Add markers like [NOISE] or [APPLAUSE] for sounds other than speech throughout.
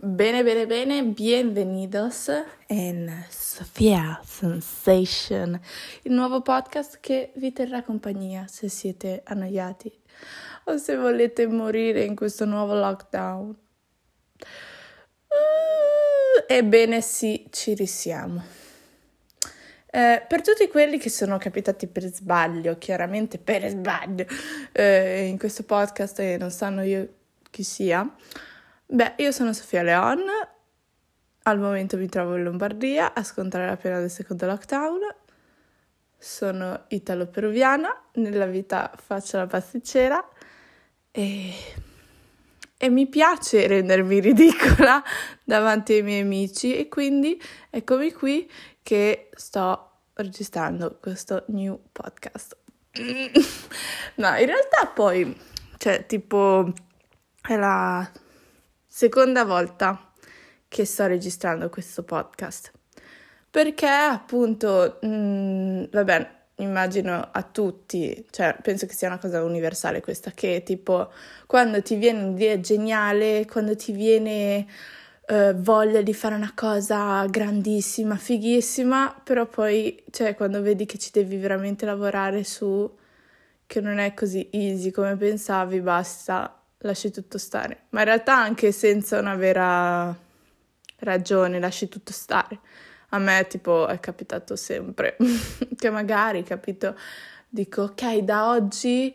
Bene, bene, bene, bienvenidos in Sofia Sensation, il nuovo podcast che vi terrà compagnia se siete annoiati o se volete morire in questo nuovo lockdown. Ebbene sì, ci risiamo. Eh, per tutti quelli che sono capitati per sbaglio, chiaramente per sbaglio, eh, in questo podcast e non sanno io chi sia, beh, io sono Sofia Leon, al momento mi trovo in Lombardia a scontare la pena del secondo lockdown. Sono italo-peruviana, nella vita faccio la pasticcera e, e mi piace rendermi ridicola [LAUGHS] davanti ai miei amici e quindi eccomi qui che sto registrando questo new podcast. [LAUGHS] no, in realtà poi, cioè, tipo, è la seconda volta che sto registrando questo podcast. Perché appunto, mh, mm, vabbè, immagino a tutti, cioè penso che sia una cosa universale questa, che tipo quando ti viene un'idea geniale, quando ti viene eh, voglia di fare una cosa grandissima, fighissima, però poi, cioè quando vedi che ci devi veramente lavorare su, che non è così easy come pensavi, basta, lasci tutto stare. Ma in realtà anche senza una vera ragione, lasci tutto stare a me tipo è capitato sempre [LAUGHS] che magari, capito, dico ok, da oggi,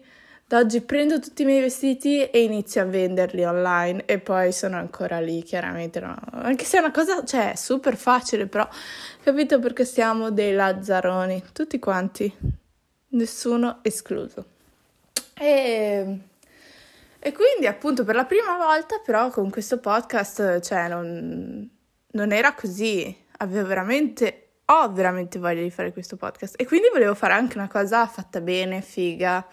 da oggi prendo tutti i miei vestiti e inizio a venderli online e poi sono ancora lì, chiaramente, no? anche se è una cosa, cioè, super facile, però, capito perché siamo dei lazzaroni, tutti quanti, nessuno escluso. E... E quindi appunto per la prima volta però con questo podcast, cioè non, non era così, avevo veramente, ho veramente voglia di fare questo podcast e quindi volevo fare anche una cosa fatta bene, figa.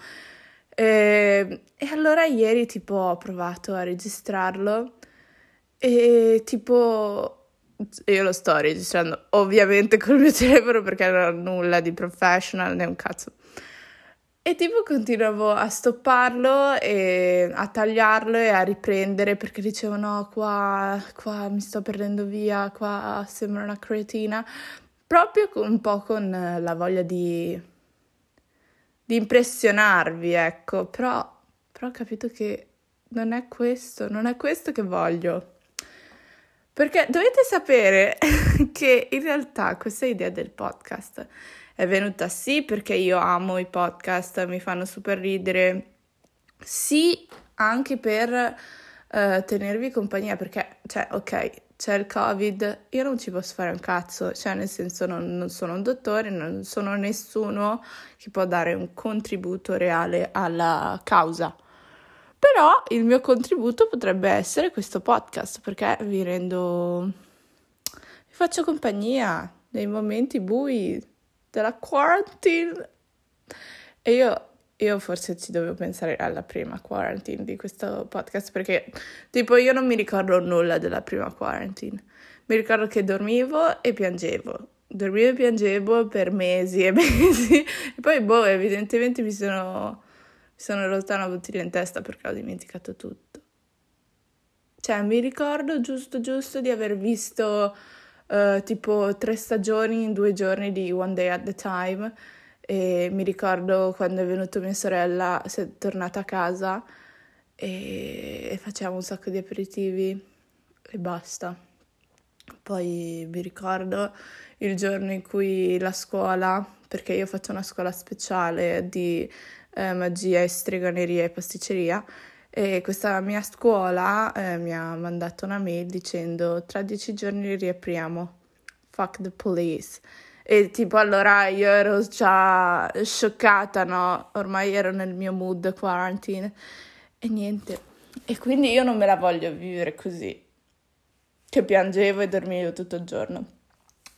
E, ehm, e allora ieri tipo ho provato a registrarlo e tipo io lo sto registrando ovviamente [LAUGHS] col mio telefono perché non ho nulla di professional né un cazzo. E tipo continuavo a stopparlo e a tagliarlo e a riprendere perché dicevo no, qua, qua mi sto perdendo via, qua sembra una cretina. Proprio un po' con la voglia di, di impressionarvi, ecco. Però, però ho capito che non è questo, non è questo che voglio. Perché dovete sapere [LAUGHS] che in realtà questa idea del podcast è venuta sì perché io amo i podcast, mi fanno super ridere, sì anche per uh, tenervi compagnia perché, cioè, ok, c'è il covid, io non ci posso fare un cazzo, cioè nel senso non, non sono un dottore, non sono nessuno che può dare un contributo reale alla causa. Però il mio contributo potrebbe essere questo podcast perché vi rendo... vi faccio compagnia nei momenti bui della quarantine. E io, io forse ci dovevo pensare alla prima quarantine di questo podcast perché tipo io non mi ricordo nulla della prima quarantine. Mi ricordo che dormivo e piangevo. Dormivo e piangevo per mesi e [LAUGHS] mesi. E poi, boh, evidentemente mi sono, mi sono rotta una bottiglia in testa perché ho dimenticato tutto. Cioè, mi ricordo giusto giusto di aver visto uh, tipo tre stagioni in due giorni di One Day at a Time e mi ricordo quando è venuta mia sorella, si è tornata a casa e, e facciamo un sacco di aperitivi e basta. Poi mi ricordo il giorno in cui la scuola, perché io faccio una scuola speciale di eh, magia e stregoneria e pasticceria, e questa mia scuola eh, mi ha mandato una mail dicendo tra dieci giorni riapriamo, fuck the police. E tipo allora io ero già scioccata, no? Ormai ero nel mio mood quarantine e niente. E quindi io non me la voglio vivere così, che piangevo e dormivo tutto il giorno.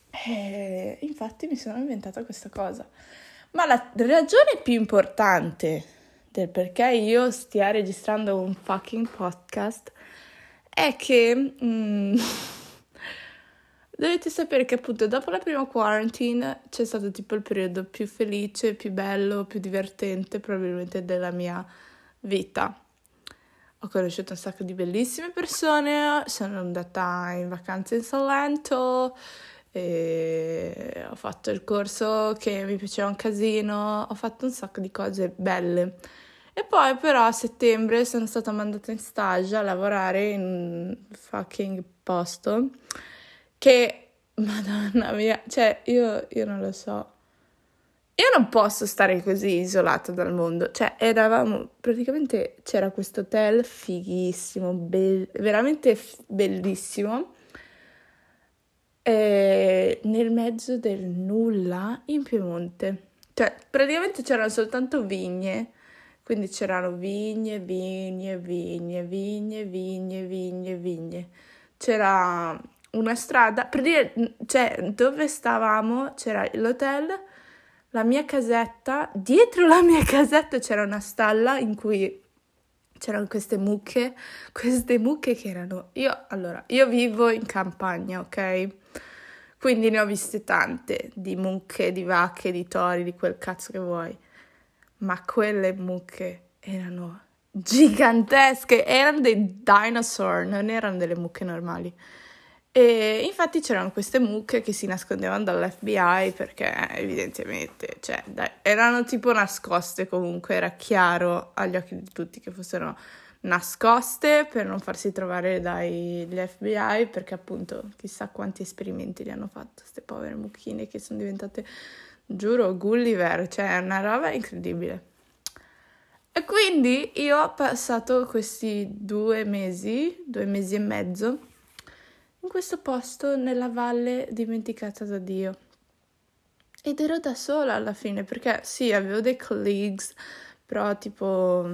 E infatti mi sono inventata questa cosa. Ma la ragione più importante del perché io stia registrando un fucking podcast è che mm, [LAUGHS] dovete sapere che appunto dopo la prima quarantine c'è stato tipo il periodo più felice, più bello, più divertente probabilmente della mia vita. Ho conosciuto un sacco di bellissime persone, sono andata in vacanza in Salento, ho fatto il corso che mi piaceva un casino, ho fatto un sacco di cose belle. E poi però a settembre sono stata mandata in stage a lavorare in un fucking posto che, madonna mia, cioè io, io non lo so. Io non posso stare così isolata dal mondo. Cioè, eravamo praticamente c'era questo hotel fighissimo, be- veramente f- bellissimo. E nel mezzo del nulla in Piemonte. Cioè, praticamente c'erano soltanto vigne quindi c'erano vigne, vigne, vigne, vigne, vigne, vigne, vigne. C'era una strada, per dire, cioè, dove stavamo c'era l'hotel, la mia casetta, dietro la mia casetta c'era una stalla in cui c'erano queste mucche, queste mucche che erano... Io, allora, io vivo in campagna, ok? Quindi ne ho viste tante, di mucche, di vacche, di tori, di quel cazzo che vuoi ma quelle mucche erano gigantesche, erano dei dinosaur, non erano delle mucche normali. E infatti c'erano queste mucche che si nascondevano dall'FBI perché evidentemente, cioè, dai, erano tipo nascoste comunque, era chiaro agli occhi di tutti che fossero nascoste per non farsi trovare dagli FBI perché appunto chissà quanti esperimenti li hanno fatto queste povere mucchine che sono diventate Giuro, Gulliver, cioè è una roba incredibile. E quindi io ho passato questi due mesi, due mesi e mezzo, in questo posto nella valle dimenticata da Dio. Ed ero da sola alla fine, perché sì, avevo dei colleagues, però tipo,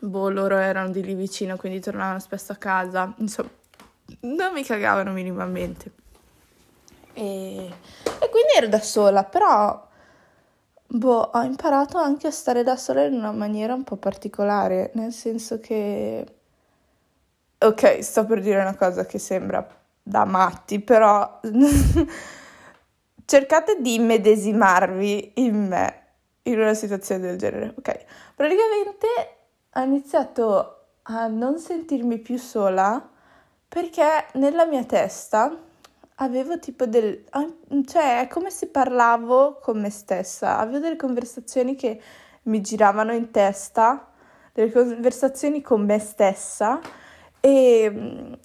boh, loro erano di lì vicino, quindi tornavano spesso a casa. Insomma, non mi cagavano minimamente. E, e quindi ero da sola, però boh, ho imparato anche a stare da sola in una maniera un po' particolare, nel senso che ok, sto per dire una cosa che sembra da matti, però [LAUGHS] cercate di medesimarvi in me in una situazione del genere. Ok, praticamente ho iniziato a non sentirmi più sola perché nella mia testa avevo tipo del... cioè è come se parlavo con me stessa, avevo delle conversazioni che mi giravano in testa, delle conversazioni con me stessa e,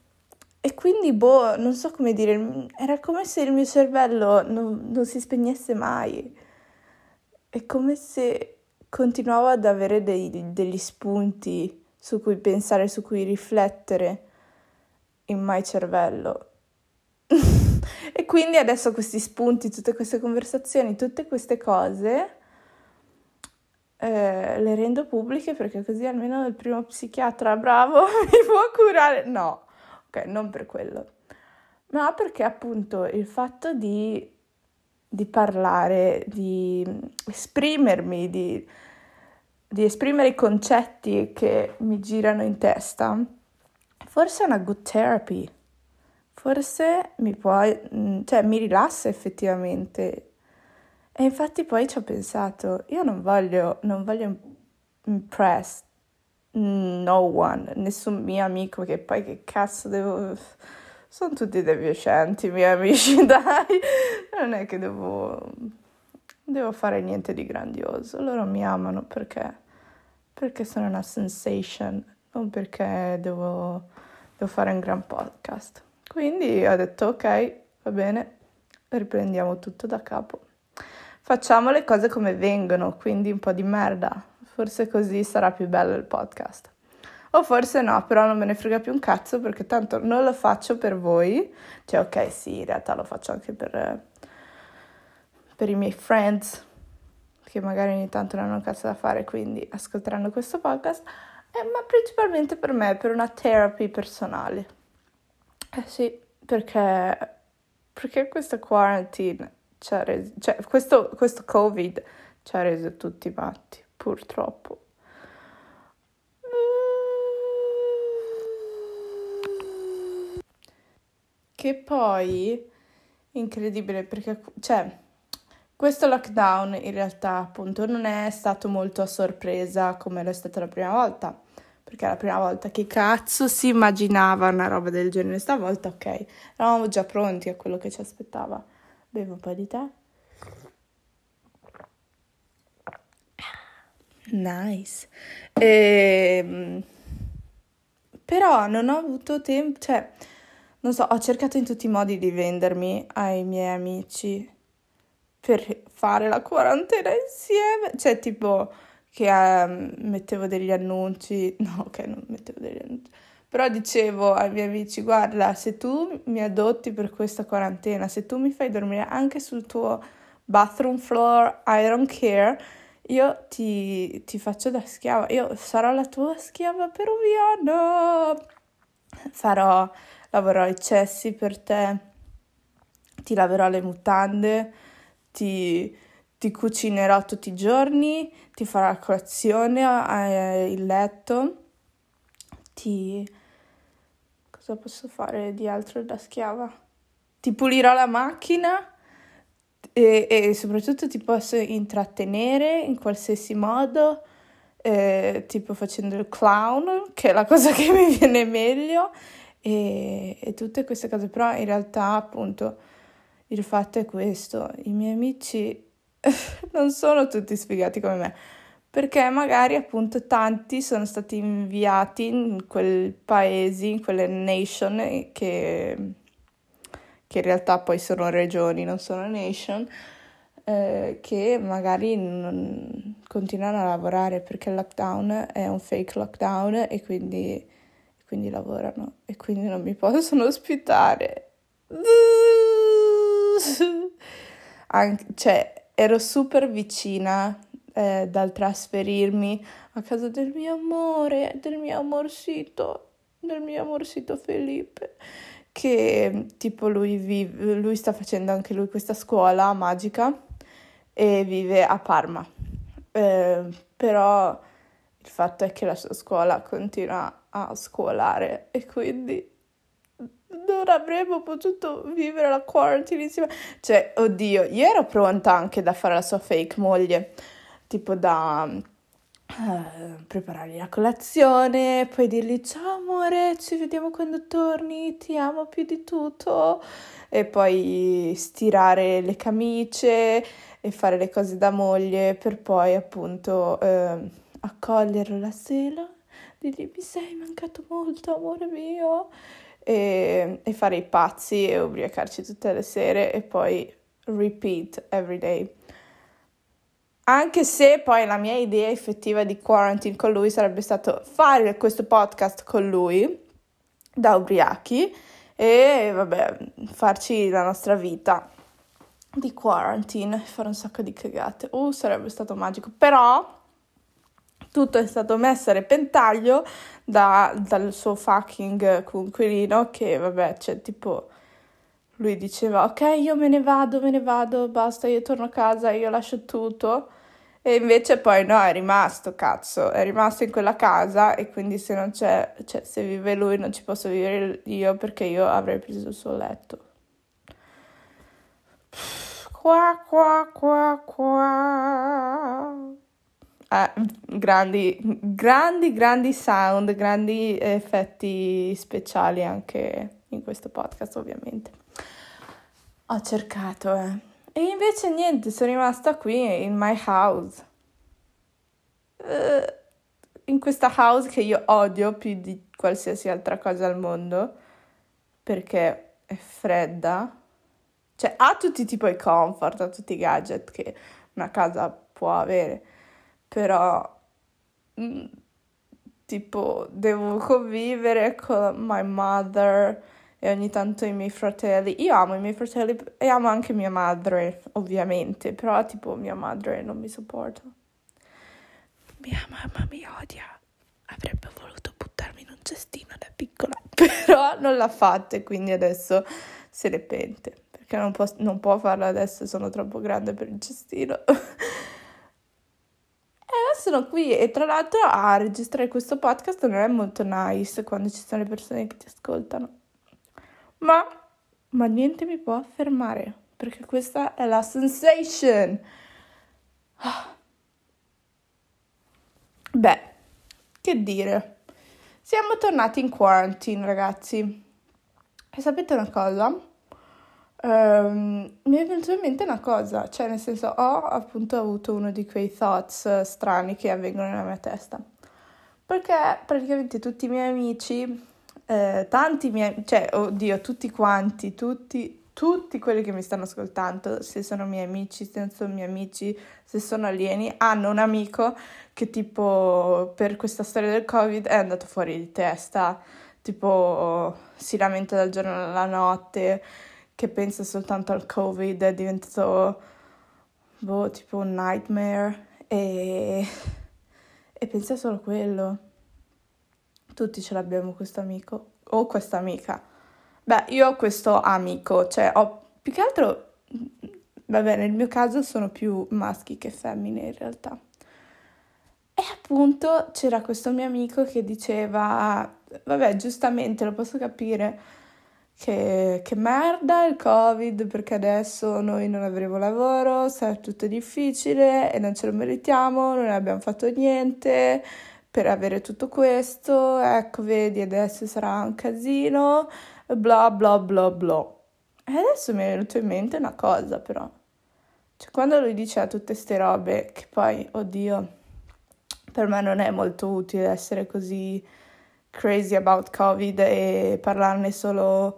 e quindi, boh, non so come dire, era come se il mio cervello non, non si spegnesse mai, è come se continuavo ad avere dei, degli spunti su cui pensare, su cui riflettere in my cervello. [LAUGHS] e quindi adesso questi spunti, tutte queste conversazioni, tutte queste cose eh, le rendo pubbliche perché così almeno il primo psichiatra bravo [LAUGHS] mi può curare. No, ok, non per quello, ma perché appunto il fatto di, di parlare, di esprimermi, di, di esprimere i concetti che mi girano in testa, forse è una good therapy forse mi puoi, mm, cioè mi rilassa effettivamente. E infatti poi ci ho pensato, io non voglio, non voglio impress no one, nessun mio amico che poi che cazzo devo... Sono tutti devianti i miei amici, [LAUGHS] dai, non è che devo, devo fare niente di grandioso, loro mi amano perché, perché sono una sensation, non perché devo, devo fare un gran podcast. Quindi ho detto ok, va bene, riprendiamo tutto da capo. Facciamo le cose come vengono, quindi un po' di merda. Forse così sarà più bello il podcast. O forse no, però non me ne frega più un cazzo perché tanto non lo faccio per voi. Cioè, ok, sì, in realtà lo faccio anche per, per i miei friends che magari ogni tanto non hanno cazzo da fare, quindi ascolteranno questo podcast, eh, ma principalmente per me, per una therapy personale. Eh sì, perché, perché questa quarantine ci ha reso, cioè questo, questo Covid ci ha reso tutti matti, purtroppo. Che poi, incredibile perché, cioè, questo lockdown in realtà appunto non è stato molto a sorpresa come lo è stata la prima volta, perché la prima volta che cazzo si immaginava una roba del genere, stavolta ok, eravamo già pronti a quello che ci aspettava. Bevo un po' di tè. Nice. E, ehm, però non ho avuto tempo, cioè, non so, ho cercato in tutti i modi di vendermi ai miei amici per fare la quarantena insieme, cioè tipo che um, mettevo degli annunci, [LAUGHS] no, ok, non mettevo degli annunci, però dicevo ai miei amici, guarda, se tu mi adotti per questa quarantena, se tu mi fai dormire anche sul tuo bathroom floor, I don't care, io ti, ti faccio da schiava, io sarò la tua schiava peruviana, farò, lavorerò i cessi per te, ti laverò le mutande, ti, ti cucinerò tutti i giorni, ti farò la colazione, eh, il letto, ti... cosa posso fare di altro da schiava? Ti pulirò la macchina e, e soprattutto ti posso intrattenere in qualsiasi modo, eh, tipo facendo il clown, che è la cosa che mi viene meglio, e, e tutte queste cose, però in realtà appunto il fatto è questo, i miei amici [LAUGHS] non sono tutti sfigati come me, perché magari appunto tanti sono stati inviati in quel paese, in quelle nation che che in realtà poi sono regioni, non sono nation, eh, che magari non continuano a lavorare perché il lockdown è un fake lockdown e quindi, quindi lavorano e quindi non mi possono ospitare. [LAUGHS] Anche, cioè, ero super vicina eh, dal trasferirmi a casa del mio amore, del mio amorsito, del mio amorsito Felipe che tipo lui, vive, lui sta facendo anche lui questa scuola magica e vive a Parma. Eh, però il fatto è che la sua scuola continua a scuolare e quindi non avremmo potuto vivere la quarantine insieme. Cioè, oddio, io ero pronta anche da fare la sua fake moglie, tipo da Uh, preparargli la colazione, poi dirgli ciao amore, ci vediamo quando torni, ti amo più di tutto e poi stirare le camicie e fare le cose da moglie per poi appunto uh, accoglierlo la sera, dirgli mi sei mancato molto amore mio e, e fare i pazzi e ubriacarci tutte le sere e poi repeat every day. Anche se poi la mia idea effettiva di quarantine con lui sarebbe stato fare questo podcast con lui da ubriachi e vabbè, farci la nostra vita di quarantine, fare un sacco di cagate. Uh, sarebbe stato magico. Però tutto è stato messo a repentaglio da, dal suo fucking coinquilino che vabbè, cioè tipo lui diceva ok io me ne vado, me ne vado, basta, io torno a casa, io lascio tutto e invece poi no, è rimasto, cazzo, è rimasto in quella casa e quindi se non c'è, cioè se vive lui non ci posso vivere io perché io avrei preso il suo letto. Qua, qua, qua, qua. Eh, grandi, grandi, grandi sound, grandi effetti speciali anche in questo podcast ovviamente. Ho cercato, eh. E invece niente, sono rimasta qui in my house. Uh, in questa house che io odio più di qualsiasi altra cosa al mondo perché è fredda. Cioè, ha tutti tipo i comfort, ha tutti i gadget che una casa può avere, però mh, mm, tipo devo convivere con my mother e ogni tanto i miei fratelli. Io amo i miei fratelli e amo anche mia madre, ovviamente, però tipo mia madre non mi sopporta. Mia mamma mi odia. Avrebbe voluto buttarmi in un cestino da piccola, [LAUGHS] però non l'ha fatto e quindi adesso se ne pente. Perché non può, non può farlo adesso, sono troppo grande per il cestino. [LAUGHS] E sono qui e tra l'altro a registrare questo podcast non è molto nice quando ci sono le persone che ti ascoltano ma ma niente mi può fermare, perché questa è la sensation. Beh, che dire? Siamo tornati in quarantine, ragazzi. E sapete una cosa? Um, mi è venuta in mente una cosa, cioè nel senso ho appunto avuto uno di quei thoughts strani che avvengono nella mia testa. Perché praticamente tutti i miei amici, eh, tanti miei, cioè oddio, tutti quanti, tutti, tutti quelli che mi stanno ascoltando, se sono miei amici, se non sono miei amici, se sono alieni, hanno un amico che tipo per questa storia del covid è andato fuori di testa, tipo si lamenta dal giorno alla notte, che pensa soltanto al covid, è diventato boh, tipo un nightmare e, e pensa solo a quello. Tutti ce l'abbiamo questo amico o questa amica. Beh, io ho questo amico, cioè ho più che altro, vabbè, nel mio caso sono più maschi che femmine in realtà. E appunto c'era questo mio amico che diceva, vabbè, giustamente lo posso capire, che, che merda il covid perché adesso noi non avremo lavoro, sarà tutto difficile e non ce lo meritiamo, non abbiamo fatto niente per avere tutto questo, ecco vedi adesso sarà un casino, bla bla bla bla. E adesso mi è venuto in mente una cosa però, cioè quando lui diceva tutte queste robe che poi, oddio, per me non è molto utile essere così crazy about covid e parlarne solo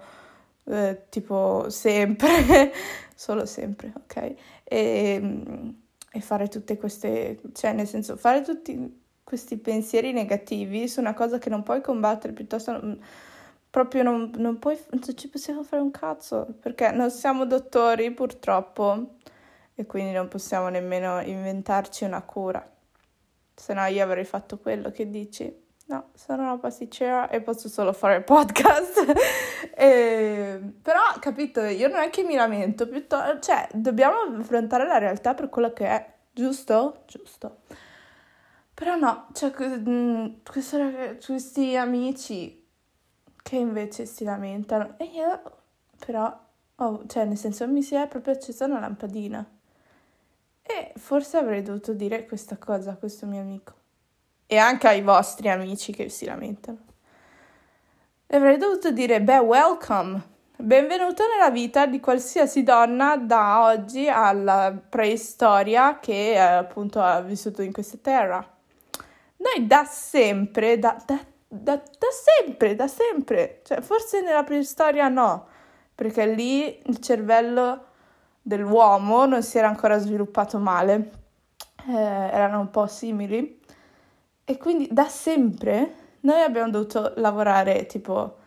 eh, tipo sempre, [LAUGHS] solo sempre, ok? E, e fare tutte queste, cioè nel senso fare tutti questi pensieri negativi su una cosa che non puoi combattere, piuttosto non, proprio non, non puoi, non ci possiamo fare un cazzo, perché non siamo dottori purtroppo e quindi non possiamo nemmeno inventarci una cura. Se no io avrei fatto quello che dici. No, sono una pasticcera e posso solo fare podcast. [LAUGHS] e, però, capito, io non è che mi lamento, piuttosto, cioè, dobbiamo affrontare la realtà per quello che è, giusto? Giusto. Però no, cioè, mm, questo, questi amici che invece si lamentano e io però, oh, cioè nel senso mi si è proprio accesa una lampadina e forse avrei dovuto dire questa cosa a questo mio amico e anche ai vostri amici che si lamentano. Avrei dovuto dire, beh, welcome, benvenuto nella vita di qualsiasi donna da oggi alla preistoria che eh, appunto ha vissuto in questa terra. Noi da sempre, da, da, da, da sempre, da sempre, cioè forse nella preistoria no, perché lì il cervello dell'uomo non si era ancora sviluppato male, eh, erano un po' simili. E quindi da sempre noi abbiamo dovuto lavorare tipo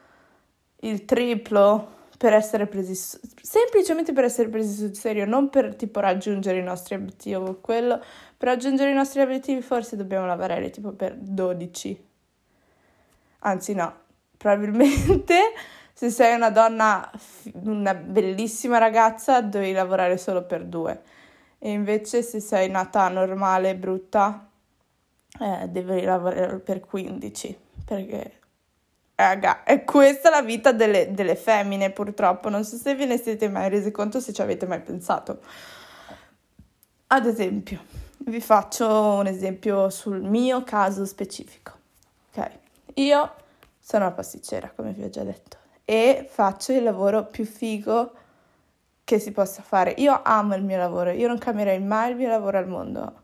il triplo per essere presi semplicemente per essere presi sul serio, non per tipo raggiungere i nostri obiettivi quello, per raggiungere i nostri obiettivi forse dobbiamo lavorare tipo per 12. Anzi no, probabilmente [LAUGHS] se sei una donna, una bellissima ragazza, devi lavorare solo per due. E invece se sei nata normale brutta, eh, devi lavorare per 15. Perché Raga, è questa la vita delle, delle, femmine, purtroppo. Non so se ve ne siete mai resi conto, se ci avete mai pensato. Ad esempio, vi faccio un esempio sul mio caso specifico. Ok, io sono una pasticcera, come vi ho già detto, e faccio il lavoro più figo che si possa fare. Io amo il mio lavoro, io non cambierei mai il mio lavoro al mondo.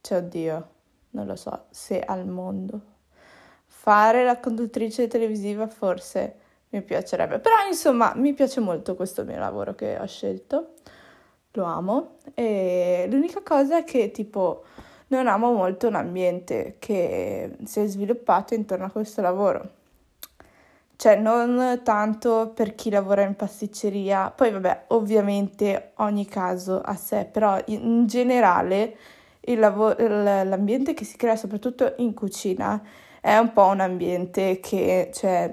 Cioè, oddio, non lo so se al mondo fare la conduttrice televisiva forse mi piacerebbe, però insomma mi piace molto questo mio lavoro che ho scelto, lo amo e l'unica cosa è che tipo non amo molto l'ambiente che si è sviluppato intorno a questo lavoro. Cioè, non tanto per chi lavora in pasticceria, poi vabbè, ovviamente ogni caso a sé, però in generale il lav- l'ambiente che si crea soprattutto in cucina è un po' un ambiente che, cioè,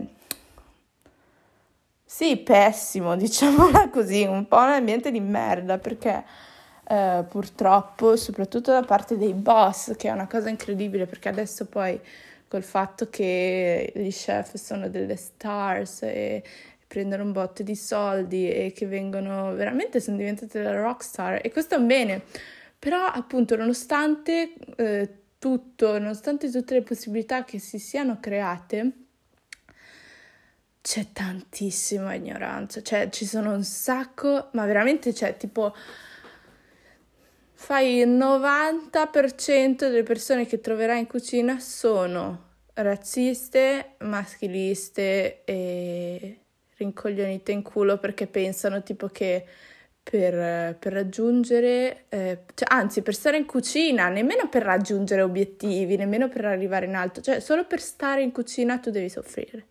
sì, pessimo, [LAUGHS] diciamola così, un po' un ambiente di merda perché eh, purtroppo, soprattutto da parte dei boss, che è una cosa incredibile perché adesso poi col fatto che gli chef sono delle stars e prendono un botto di soldi e che vengono veramente sono diventate delle rockstar e questo è un bene. Però appunto nonostante eh, tutto, nonostante tutte le possibilità che si siano create, c'è tantissima ignoranza, cioè ci sono un sacco, ma veramente c'è tipo fai il 90% delle persone che troverai in cucina sono razziste, maschiliste e rincoglionite in culo perché pensano tipo che per, per raggiungere, eh, cioè, anzi per stare in cucina, nemmeno per raggiungere obiettivi, nemmeno per arrivare in alto, cioè solo per stare in cucina tu devi soffrire.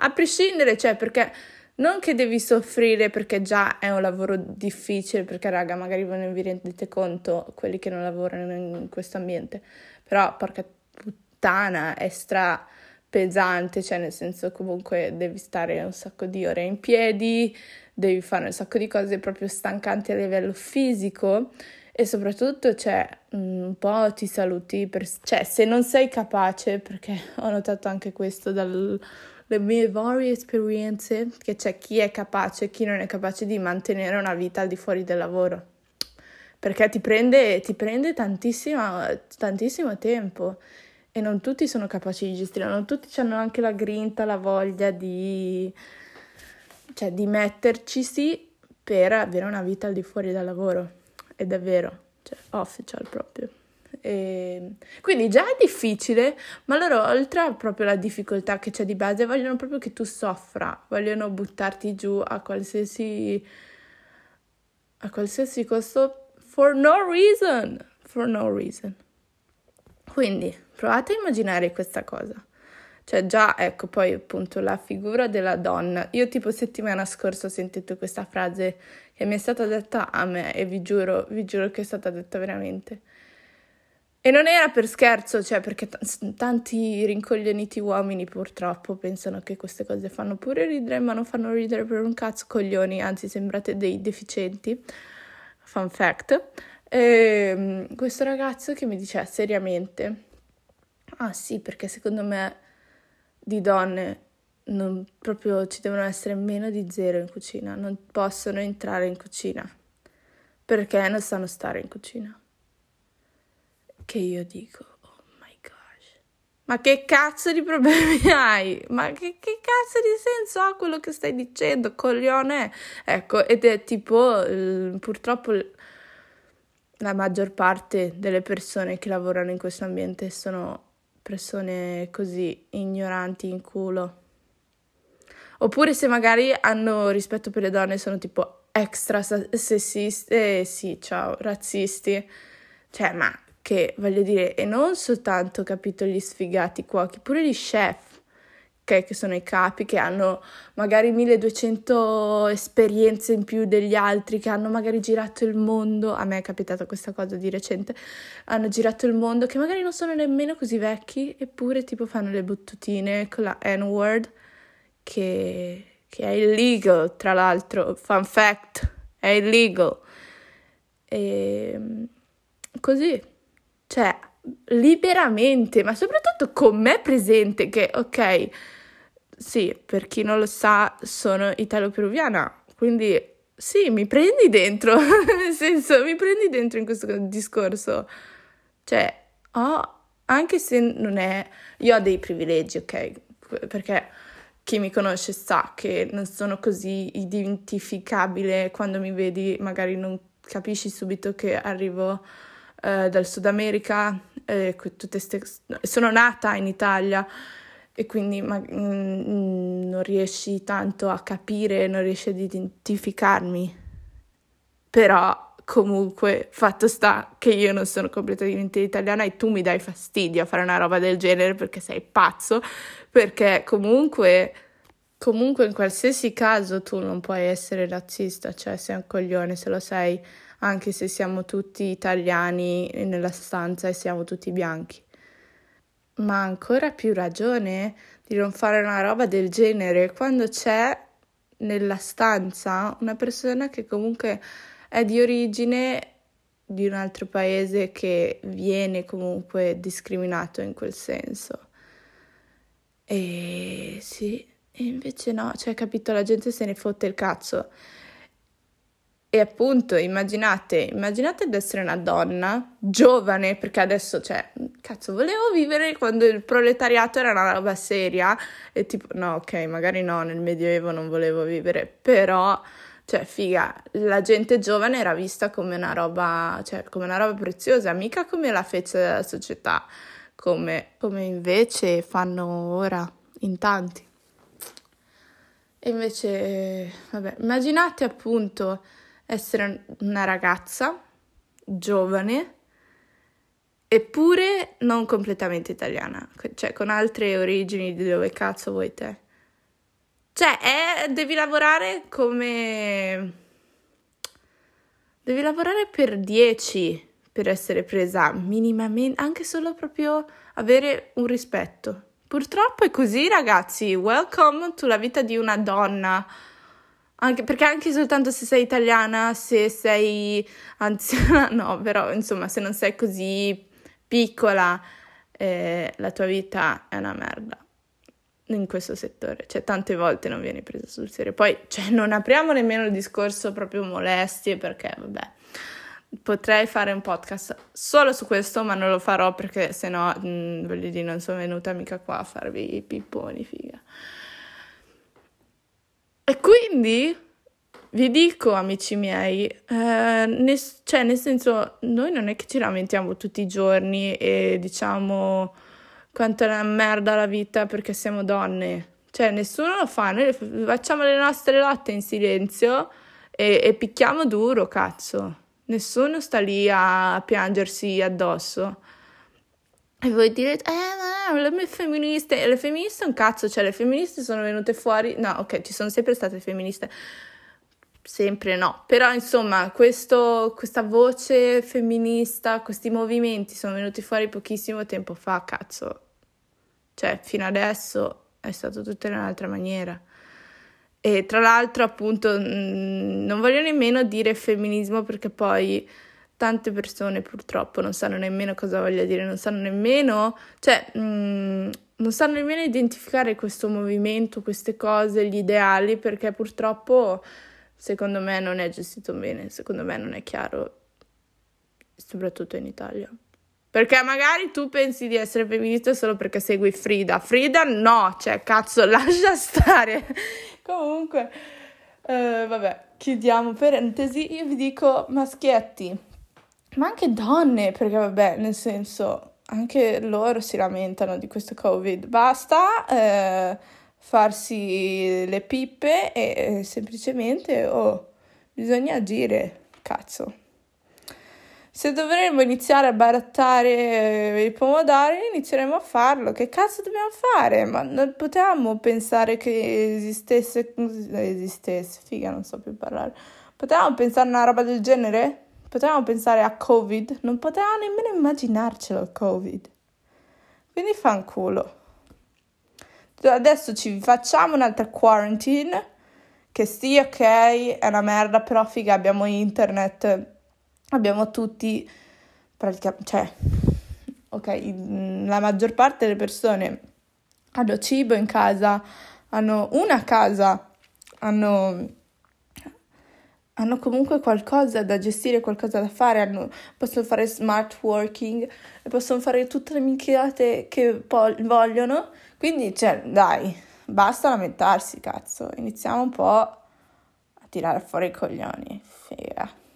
A prescindere, cioè perché non che devi soffrire perché già è un lavoro difficile, perché raga, magari voi non vi rendete conto, quelli che non lavorano in questo ambiente, però porca puttana, è stra pesante, cioè nel senso comunque devi stare un sacco di ore in piedi, devi fare un sacco di cose proprio stancanti a livello fisico e soprattutto cioè un po' ti saluti, per, cioè se non sei capace, perché ho notato anche questo dal le mie varie esperienze, che c'è chi è capace e chi non è capace di mantenere una vita al di fuori del lavoro. Perché ti prende, ti prende tantissimo, tempo e non tutti sono capaci di gestire, non tutti hanno anche la grinta, la voglia di, cioè, di metterci sì per avere una vita al di fuori dal lavoro. È vero, cioè, official proprio. E quindi già è difficile, ma loro oltre a proprio la difficoltà che c'è di base, vogliono proprio che tu soffra, vogliono buttarti giù a qualsiasi, a qualsiasi costo for no reason, for no reason. Quindi provate a immaginare questa cosa. Cioè già, ecco, poi appunto la figura della donna. Io tipo settimana scorsa ho sentito questa frase che mi è stata detta a me e vi giuro, vi giuro che è stata detta veramente. E non era per scherzo, cioè perché t- tanti rincoglioniti uomini purtroppo pensano che queste cose fanno pure ridere, ma non fanno ridere per un cazzo coglioni, anzi sembrate dei deficienti. Fun fact. E, ehm, questo ragazzo che mi diceva seriamente, ah sì, perché secondo me di donne non, proprio ci devono essere meno di zero in cucina, non possono entrare in cucina perché non sanno stare in cucina che io dico, oh my gosh, ma che cazzo di problemi [LAUGHS] hai? Ma che, che cazzo di senso ha quello che stai dicendo, coglione? Ecco, ed è tipo, purtroppo la maggior parte delle persone che lavorano in questo ambiente sono persone così ignoranti in culo. Oppure se magari hanno rispetto per le donne sono tipo extra sessiste, eh, sì, ciao, razzisti. Cioè, ma che voglio dire, e non soltanto capito gli sfigati cuochi, pure gli chef, okay, che sono i capi, che hanno magari 1200 esperienze in più degli altri, che hanno magari girato il mondo, a me è capitata questa cosa di recente, hanno girato il mondo, che magari non sono nemmeno così vecchi, eppure tipo fanno le battutine con la N-word, che, che è illegal, tra l'altro, fun fact, è illegal. E così cioè liberamente, ma soprattutto con me presente che ok, sì, per chi non lo sa, sono italo-peruviana, quindi sì, mi prendi dentro, [LAUGHS] nel senso, mi prendi dentro in questo discorso. Cioè, ho, anche se non è, io ho dei privilegi, ok? Perché chi mi conosce sa che non sono così identificabile quando mi vedi, magari non capisci subito che arrivo eh, dal Sud America, eh, ste... sono nata in Italia e quindi ma, mm, non riesci tanto a capire, non riesci ad identificarmi, però comunque fatto sta che io non sono completamente italiana e tu mi dai fastidio a fare una roba del genere perché sei pazzo, perché comunque... Comunque in qualsiasi caso tu non puoi essere razzista, cioè sei un coglione se lo sei anche se siamo tutti italiani nella stanza e siamo tutti bianchi. Ma ancora più ragione di non fare una roba del genere quando c'è nella stanza una persona che comunque è di origine di un altro paese che viene comunque discriminato in quel senso. E sì, E invece no, cioè, capito, la gente se ne fotte il cazzo. E appunto, immaginate, immaginate di essere una donna giovane, perché adesso, cioè, cazzo, volevo vivere quando il proletariato era una roba seria e tipo, no, ok, magari no, nel Medioevo non volevo vivere, però, cioè, figa, la gente giovane era vista come una roba, cioè, come una roba preziosa, mica come la fece della società, come, come invece fanno ora in tanti. E invece, vabbè, immaginate appunto essere una ragazza giovane, eppure non completamente italiana, cioè con altre origini di dove cazzo vuoi te. Cioè, è, devi lavorare come... Devi lavorare per 10 per essere presa minimamente, anche solo proprio avere un rispetto. Purtroppo è così, ragazzi. Welcome to la vita di una donna. Anche, perché anche soltanto se sei italiana, se sei anziana, [LAUGHS] no, però insomma, se non sei così piccola, eh, la tua vita è una merda in questo settore. Cioè, tante volte non vieni presa sul serio. Poi, cioè, non apriamo nemmeno il discorso proprio molestie, perché, vabbè, potrei fare un podcast solo su questo, ma non lo farò perché sennò, mh, voglio dire, non sono venuta mica qua a farvi i pipponi, figa. E quindi vi dico, amici miei, eh, nel, cioè nel senso, noi non è che ci lamentiamo tutti i giorni e diciamo quanto è una merda la vita perché siamo donne. Cioè, nessuno lo fa, noi facciamo le nostre lotte in silenzio e, e picchiamo duro, cazzo. Nessuno sta lì a piangersi addosso. E voi direte, eh, no, le femministe, le femministe un cazzo, cioè le femministe sono venute fuori, no, ok, ci sono sempre state femministe, sempre no, però insomma questo, questa voce femminista, questi movimenti sono venuti fuori pochissimo tempo fa, cazzo, cioè fino adesso è stato tutto in un'altra maniera. E tra l'altro appunto non voglio nemmeno dire femminismo perché poi tante persone purtroppo non sanno nemmeno cosa voglia dire, non sanno nemmeno, cioè, mh, mm, non sanno nemmeno identificare questo movimento, queste cose, gli ideali, perché purtroppo secondo me non è gestito bene, secondo me non è chiaro, soprattutto in Italia. Perché magari tu pensi di essere femminista solo perché segui Frida. Frida no, cioè cazzo, [LAUGHS] lascia stare. Comunque, eh, vabbè, chiudiamo parentesi. Io vi dico maschietti ma anche donne, perché vabbè, nel senso, anche loro si lamentano di questo Covid. Basta eh, farsi le pippe e, e semplicemente, oh, bisogna agire, cazzo. Se dovremmo iniziare a barattare i pomodori, inizieremo a farlo. Che cazzo dobbiamo fare? Ma non potevamo pensare che esistesse. Esistesse, figa, non so più parlare. Potevamo pensare a una roba del genere? Potevamo pensare a Covid, non potevamo nemmeno immaginarcelo Covid. Quindi fanculo. Adesso ci facciamo un'altra quarantine, che sì, ok, è una merda, però figa, abbiamo internet, abbiamo tutti, praticamente, cioè, ok, la maggior parte delle persone hanno cibo in casa, hanno una casa, hanno hanno comunque qualcosa da gestire, qualcosa da fare, hanno, possono fare smart working possono fare tutte le minchiate che po- vogliono. Quindi, cioè, dai, basta lamentarsi, cazzo. Iniziamo un po' a tirare fuori i coglioni. Figa.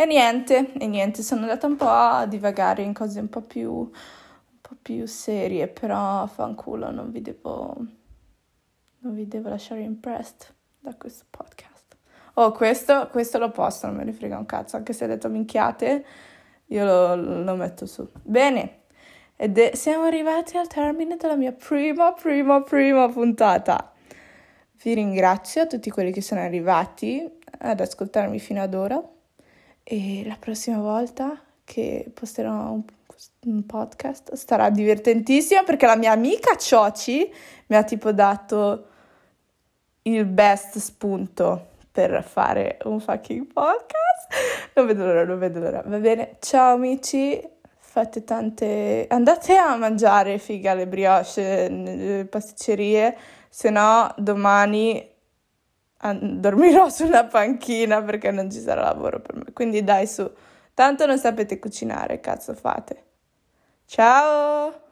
E niente, e niente, sono andata un po' a divagare in cose un po' più, un po' più serie, però fanculo, non vi devo, non vi devo lasciare impressed da questo podcast oh questo, questo lo posso, non me ne frega un cazzo, anche se ha detto minchiate, io lo, lo metto su. Bene, ed è, siamo arrivati al termine della mia prima, prima, prima puntata. Vi ringrazio a tutti quelli che sono arrivati ad ascoltarmi fino ad ora e la prossima volta che posterò un, un podcast sarà divertentissimo perché la mia amica Cioci mi ha tipo dato il best spunto per fare un fucking podcast. Non vedo l'ora, non vedo l'ora. Va bene, ciao amici, fate tante... andate a mangiare figa le brioche nelle pasticcerie, se no domani dormirò [LAUGHS] sulla panchina perché non ci sarà lavoro per me. Quindi dai su, tanto non sapete cucinare, cazzo fate. Ciao!